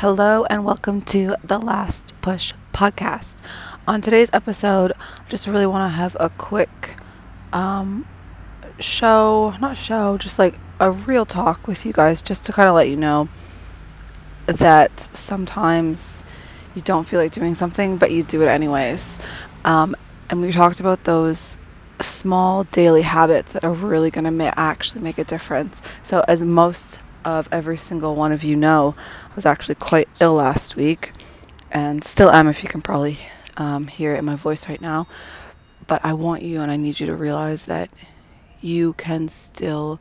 Hello, and welcome to the Last Push podcast. On today's episode, I just really want to have a quick um, show, not show, just like a real talk with you guys, just to kind of let you know that sometimes you don't feel like doing something, but you do it anyways. Um, and we talked about those small daily habits that are really going to ma- actually make a difference. So, as most of every single one of you know, I was actually quite ill last week and still am, if you can probably um, hear it in my voice right now. But I want you and I need you to realize that you can still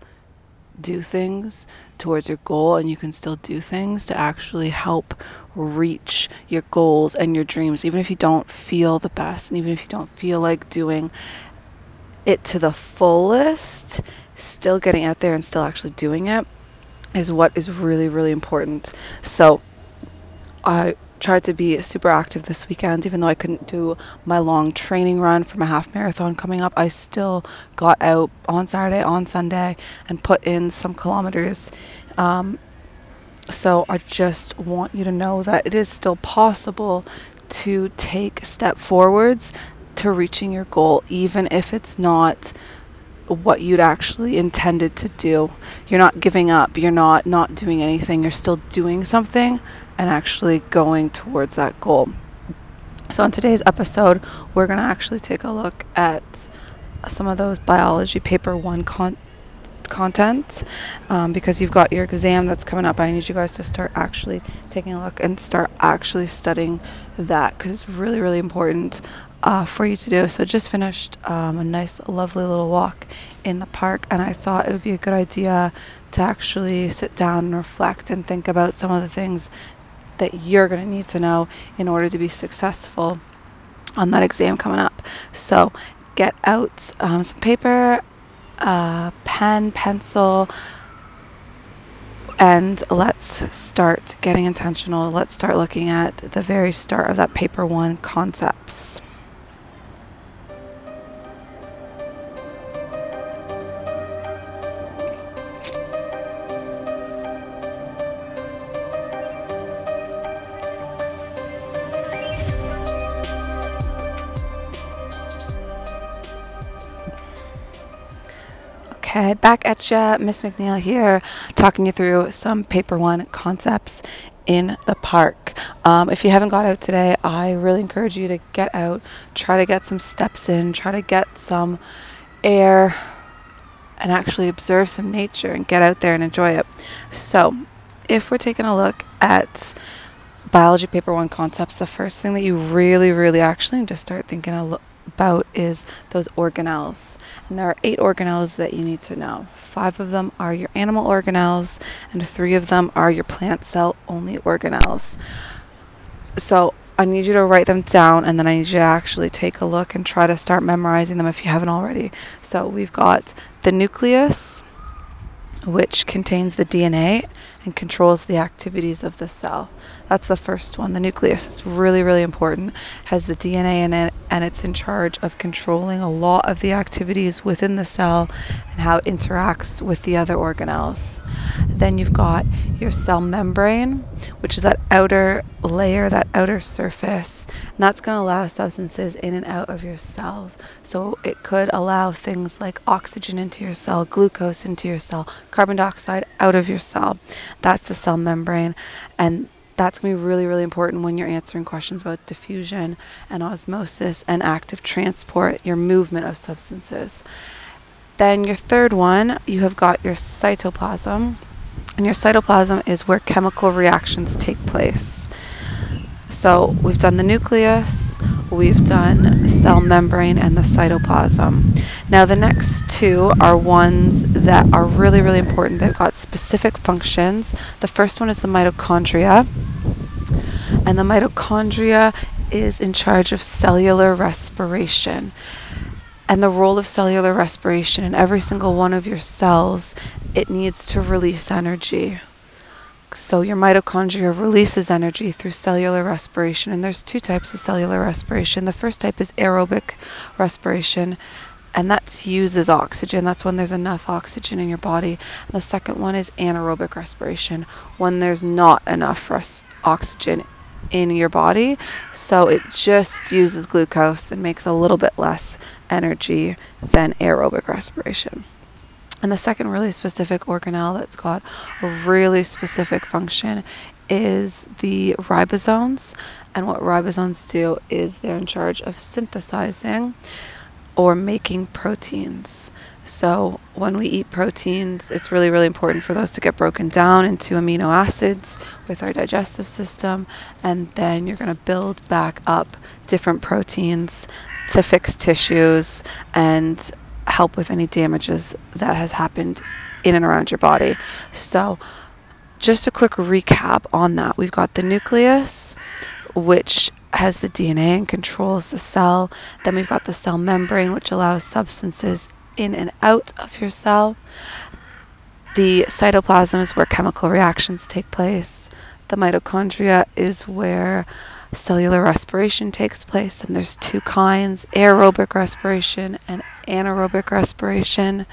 do things towards your goal and you can still do things to actually help reach your goals and your dreams, even if you don't feel the best and even if you don't feel like doing it to the fullest, still getting out there and still actually doing it is what is really, really important. So I tried to be super active this weekend, even though I couldn't do my long training run for my half marathon coming up. I still got out on Saturday, on Sunday, and put in some kilometers. Um, so I just want you to know that it is still possible to take step forwards to reaching your goal, even if it's not what you'd actually intended to do. You're not giving up. You're not not doing anything. You're still doing something and actually going towards that goal. So in today's episode, we're going to actually take a look at some of those biology paper 1 con- content um, because you've got your exam that's coming up. I need you guys to start actually taking a look and start actually studying that because it's really, really important uh, for you to do. So just finished um, a nice, lovely little walk in the park, and I thought it would be a good idea to actually sit down and reflect and think about some of the things that you're going to need to know in order to be successful on that exam coming up. So get out um, some paper, uh, pen, pencil, and let's start getting intentional. Let's start looking at the very start of that paper one concepts. Okay, back at ya, Miss McNeil here, talking you through some paper one concepts in the park. Um, if you haven't got out today, I really encourage you to get out, try to get some steps in, try to get some air, and actually observe some nature and get out there and enjoy it. So, if we're taking a look at biology paper one concepts, the first thing that you really, really actually need to start thinking a about is those organelles. And there are eight organelles that you need to know. Five of them are your animal organelles, and three of them are your plant cell only organelles. So I need you to write them down, and then I need you to actually take a look and try to start memorizing them if you haven't already. So we've got the nucleus, which contains the DNA and controls the activities of the cell. That's the first one. The nucleus is really, really important. Has the DNA in it, and it's in charge of controlling a lot of the activities within the cell and how it interacts with the other organelles. Then you've got your cell membrane, which is that outer layer, that outer surface, and that's going to allow substances in and out of your cells. So it could allow things like oxygen into your cell, glucose into your cell, carbon dioxide out of your cell. That's the cell membrane, and that's going to be really, really important when you're answering questions about diffusion and osmosis and active transport, your movement of substances. Then, your third one, you have got your cytoplasm. And your cytoplasm is where chemical reactions take place. So, we've done the nucleus, we've done cell membrane, and the cytoplasm. Now, the next two are ones that are really, really important. They've got specific functions. The first one is the mitochondria, and the mitochondria is in charge of cellular respiration. And the role of cellular respiration in every single one of your cells, it needs to release energy. So your mitochondria releases energy through cellular respiration, and there's two types of cellular respiration. The first type is aerobic respiration, and that uses oxygen. That's when there's enough oxygen in your body. The second one is anaerobic respiration, when there's not enough res- oxygen in your body. So it just uses glucose and makes a little bit less energy than aerobic respiration. And the second really specific organelle that's got a really specific function is the ribosomes. And what ribosomes do is they're in charge of synthesizing or making proteins. So, when we eat proteins, it's really, really important for those to get broken down into amino acids with our digestive system. And then you're going to build back up different proteins to fix tissues and help with any damages that has happened in and around your body. So, just a quick recap on that. We've got the nucleus, which has the DNA and controls the cell. Then we've got the cell membrane, which allows substances in and out of your cell. The cytoplasm is where chemical reactions take place. The mitochondria is where cellular respiration takes place, and there's two kinds aerobic respiration and anaerobic respiration.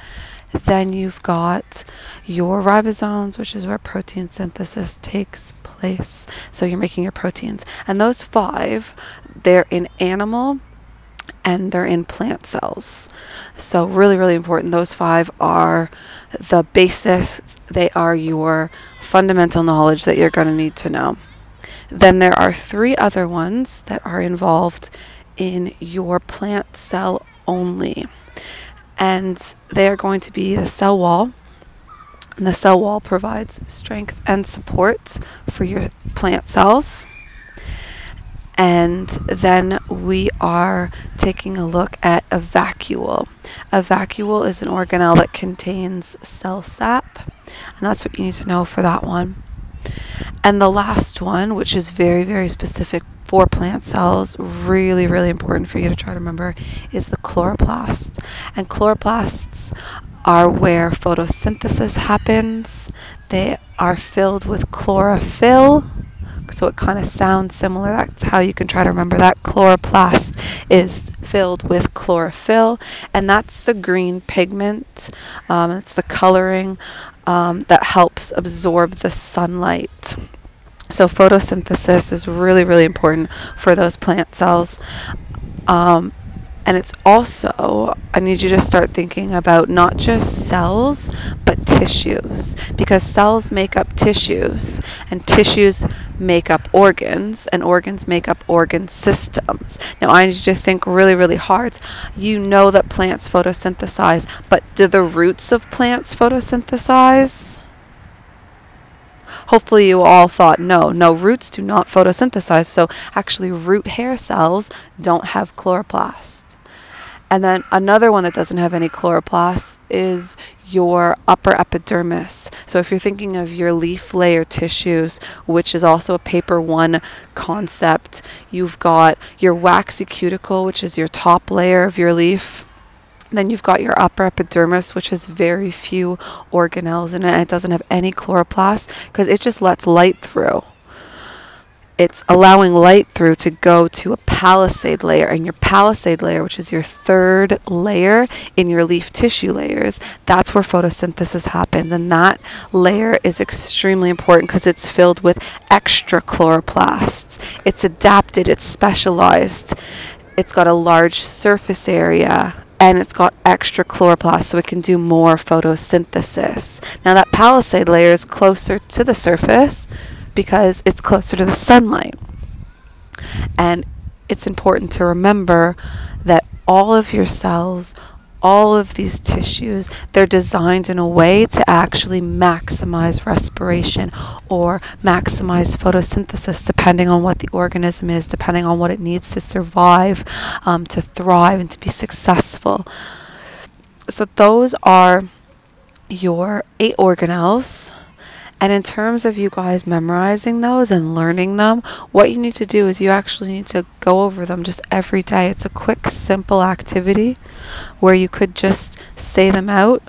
Then you've got your ribosomes, which is where protein synthesis takes place. So you're making your proteins. And those five, they're in animal and they're in plant cells. So, really, really important. Those five are the basis, they are your fundamental knowledge that you're going to need to know. Then there are three other ones that are involved in your plant cell only. And they are going to be the cell wall. And the cell wall provides strength and support for your plant cells. And then we are taking a look at a vacuole. A vacuole is an organelle that contains cell sap, and that's what you need to know for that one. And the last one, which is very, very specific for plant cells, really, really important for you to try to remember, is the chloroplast. And chloroplasts are where photosynthesis happens. They are filled with chlorophyll so it kind of sounds similar. That's how you can try to remember that. Chloroplast is filled with chlorophyll, and that's the green pigment. Um, it's the coloring um, that helps absorb the sunlight. So photosynthesis is really, really important for those plant cells. Um, and it's also, I need you to start thinking about not just cells, but tissues. Because cells make up tissues, and tissues make up organs, and organs make up organ systems. Now, I need you to think really, really hard. You know that plants photosynthesize, but do the roots of plants photosynthesize? Hopefully, you all thought no, no, roots do not photosynthesize. So, actually, root hair cells don't have chloroplast. And then another one that doesn't have any chloroplast is your upper epidermis. So if you're thinking of your leaf layer tissues, which is also a paper one concept, you've got your waxy cuticle, which is your top layer of your leaf. Then you've got your upper epidermis, which has very few organelles in it. It doesn't have any chloroplast because it just lets light through. It's allowing light through to go to a palisade layer and your palisade layer which is your third layer in your leaf tissue layers that's where photosynthesis happens and that layer is extremely important because it's filled with extra chloroplasts. It's adapted it's specialized. It's got a large surface area and it's got extra chloroplast so it can do more photosynthesis. Now, that palisade layer is closer to the surface, because it's closer to the sunlight. And it's important to remember that all of your cells, all of these tissues, they're designed in a way to actually maximize respiration or maximize photosynthesis, depending on what the organism is, depending on what it needs to survive, um, to thrive, and to be successful. So, those are your eight organelles and in terms of you guys memorizing those and learning them, what you need to do is you actually need to go over them just every day. It's a quick, simple activity where you could just say them out.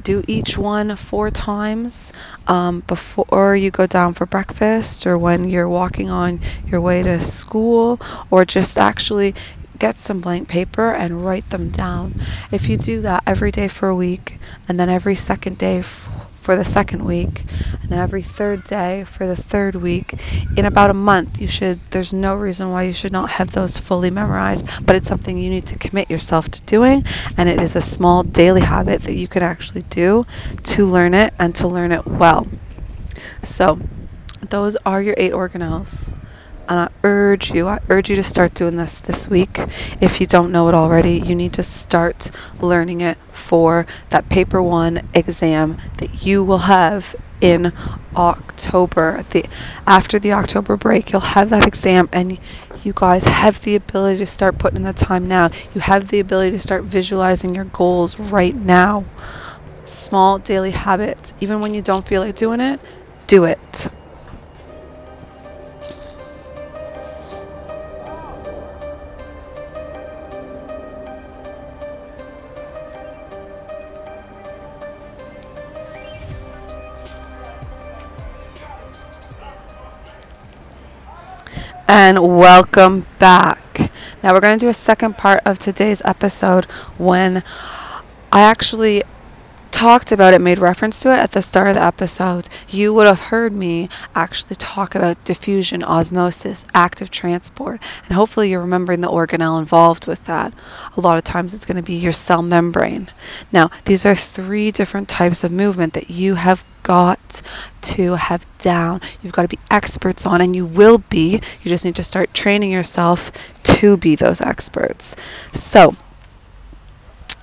Do each one four times um, before you go down for breakfast or when you're walking on your way to school, or just actually get some blank paper and write them down. If you do that every day for a week, and then every second day f- for the second week, and then every third day for the third week, in about a month, you should, there's no reason why you should not have those fully memorized, but it's something you need to commit yourself to doing, and it is a small daily habit that you can actually do to learn it and to learn it well. So, those are your eight organelles and I urge you, I urge you to start doing this this week. If you don't know it already, you need to start learning it for that paper one exam that you will have in October. The after the October break, you'll have that exam and you guys have the ability to start putting in the time now. You have the ability to start visualizing your goals right now. Small daily habits, even when you don't feel like doing it, do it. And welcome back. Now, we're going to do a second part of today's episode when I actually talked about it, made reference to it at the start of the episode, you would have heard me actually talk about diffusion, osmosis, active transport, and hopefully you're remembering the organelle involved with that. A lot of times it's going to be your cell membrane. Now, these are three different types of movement that you have got to have down. You've got to be experts on, and you will be. You just need to start training yourself to be those experts. So,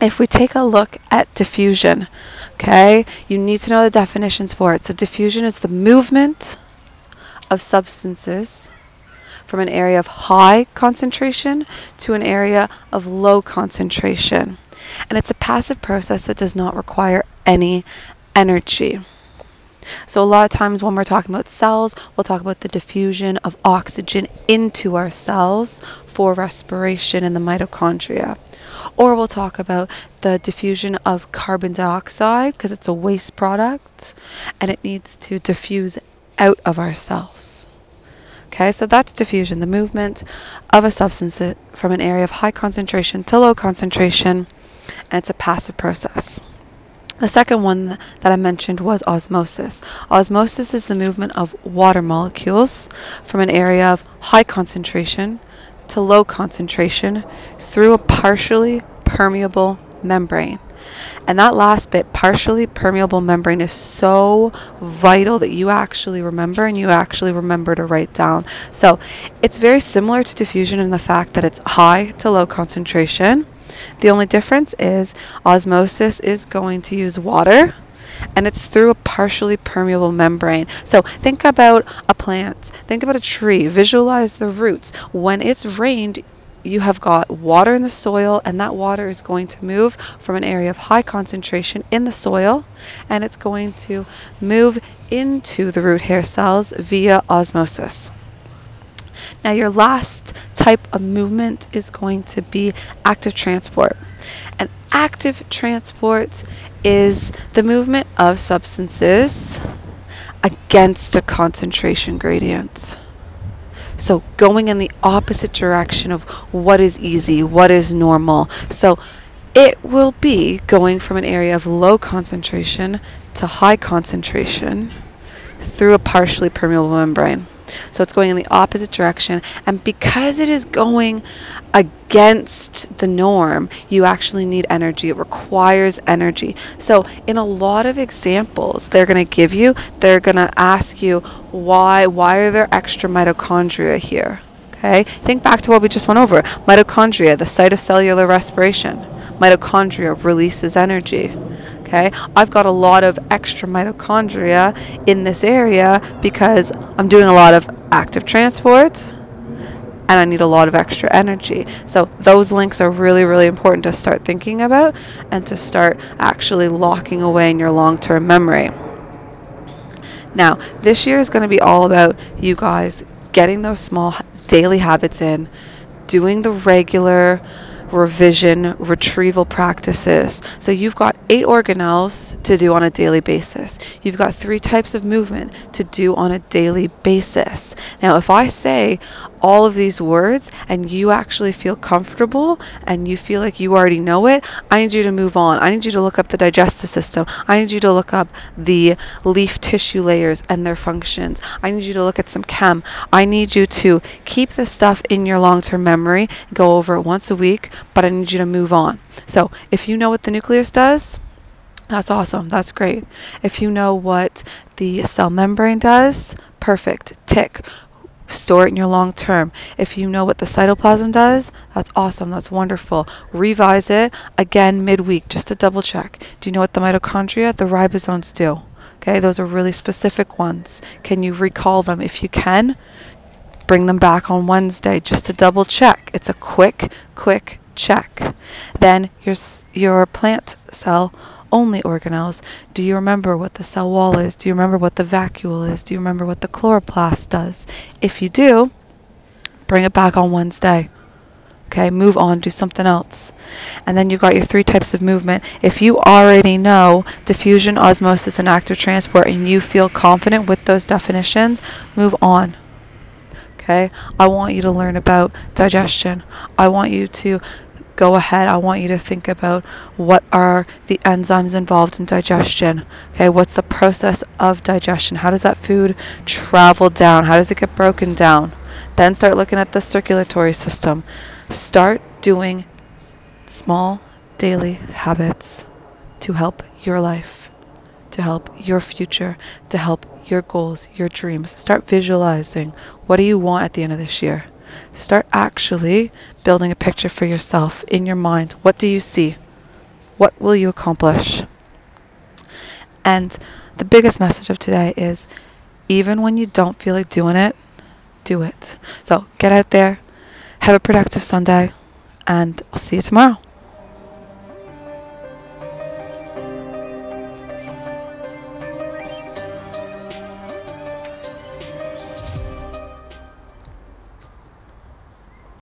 if we take a look at diffusion, okay, you need to know the definitions for it. So, diffusion is the movement of substances from an area of high concentration to an area of low concentration. And it's a passive process that does not require any energy. So, a lot of times when we're talking about cells, we'll talk about the diffusion of oxygen into our cells for respiration in the mitochondria. Or we'll talk about the diffusion of carbon dioxide because it's a waste product and it needs to diffuse out of our cells. Okay, so that's diffusion, the movement of a substance uh, from an area of high concentration to low concentration, and it's a passive process. The second one that I mentioned was osmosis. Osmosis is the movement of water molecules from an area of high concentration to low concentration through a partially permeable membrane. And that last bit, partially permeable membrane, is so vital that you actually remember and you actually remember to write down. So it's very similar to diffusion in the fact that it's high to low concentration the only difference is osmosis is going to use water and it's through a partially permeable membrane. So think about a plant, think about a tree, visualize the roots. When it's rained, you have got water in the soil, and that water is going to move from an area of high concentration in the soil and it's going to move into the root hair cells via osmosis. Now, your last type of movement is going to be active transport. And active transport is the movement of substances against a concentration gradient. So, going in the opposite direction of what is easy, what is normal. So, it will be going from an area of low concentration to high concentration through a partially permeable membrane. So it's going in the opposite direction. And because it is going against the norm, you actually need energy. It requires energy. So, in a lot of examples, they're going to give you, they're going to ask you, why, why are there extra mitochondria here? Okay, think back to what we just went over. Mitochondria, the site of cellular respiration. Mitochondria releases energy. Okay, I've got a lot of extra mitochondria in this area because I'm doing a lot of active transport and I need a lot of extra energy. So those links are really, really important to start thinking about and to start actually locking away in your long term memory. Now, this year is going to be all about you guys getting those small daily habits in, doing the regular revision, retrieval practices. So you've got eight organelles to do on a daily basis. You've got three types of movement to do on a daily basis. Now, if I say all of these words and you actually feel comfortable and you feel like you already know it, I need you to move on. I need you to look up the digestive system. I need you to look up the leaf tissue layers and their functions. I need you to look at some chem. I need you to keep this stuff in your long term memory, go over it once a week, but I need you to move on. So if you know what the nucleus does, that's awesome. That's great. If you know what the cell membrane does, perfect. Tick store it in your long term. If you know what the cytoplasm does, that's awesome. That's wonderful. Revise it again midweek just to double check. Do you know what the mitochondria, the ribosomes do? Okay, those are really specific ones. Can you recall them? If you can, bring them back on Wednesday just to double check. It's a quick, quick check. Then your your plant cell only organelles. Do you remember what the cell wall is? Do you remember what the vacuole is? Do you remember what the chloroplast does? If you do, bring it back on Wednesday. Okay, move on, do something else. And then you've got your three types of movement. If you already know diffusion, osmosis, and active transport, and you feel confident with those definitions, move on. Okay, I want you to learn about digestion. I want you to go ahead, I want you to think about what are the enzymes involved in digestion. Okay, what's the process of digestion? How does that food travel down? How does it get broken down? Then start looking at the circulatory system. Start doing small daily habits to help your life, to help your future, to help your goals, your dreams. Start visualizing what do you want at the end of this year? Start actually building a picture for yourself in your mind. What do you see? What will you accomplish? And the biggest message of today is even when you don't feel like doing it, do it. So get out there, have a productive Sunday, and I'll see you tomorrow.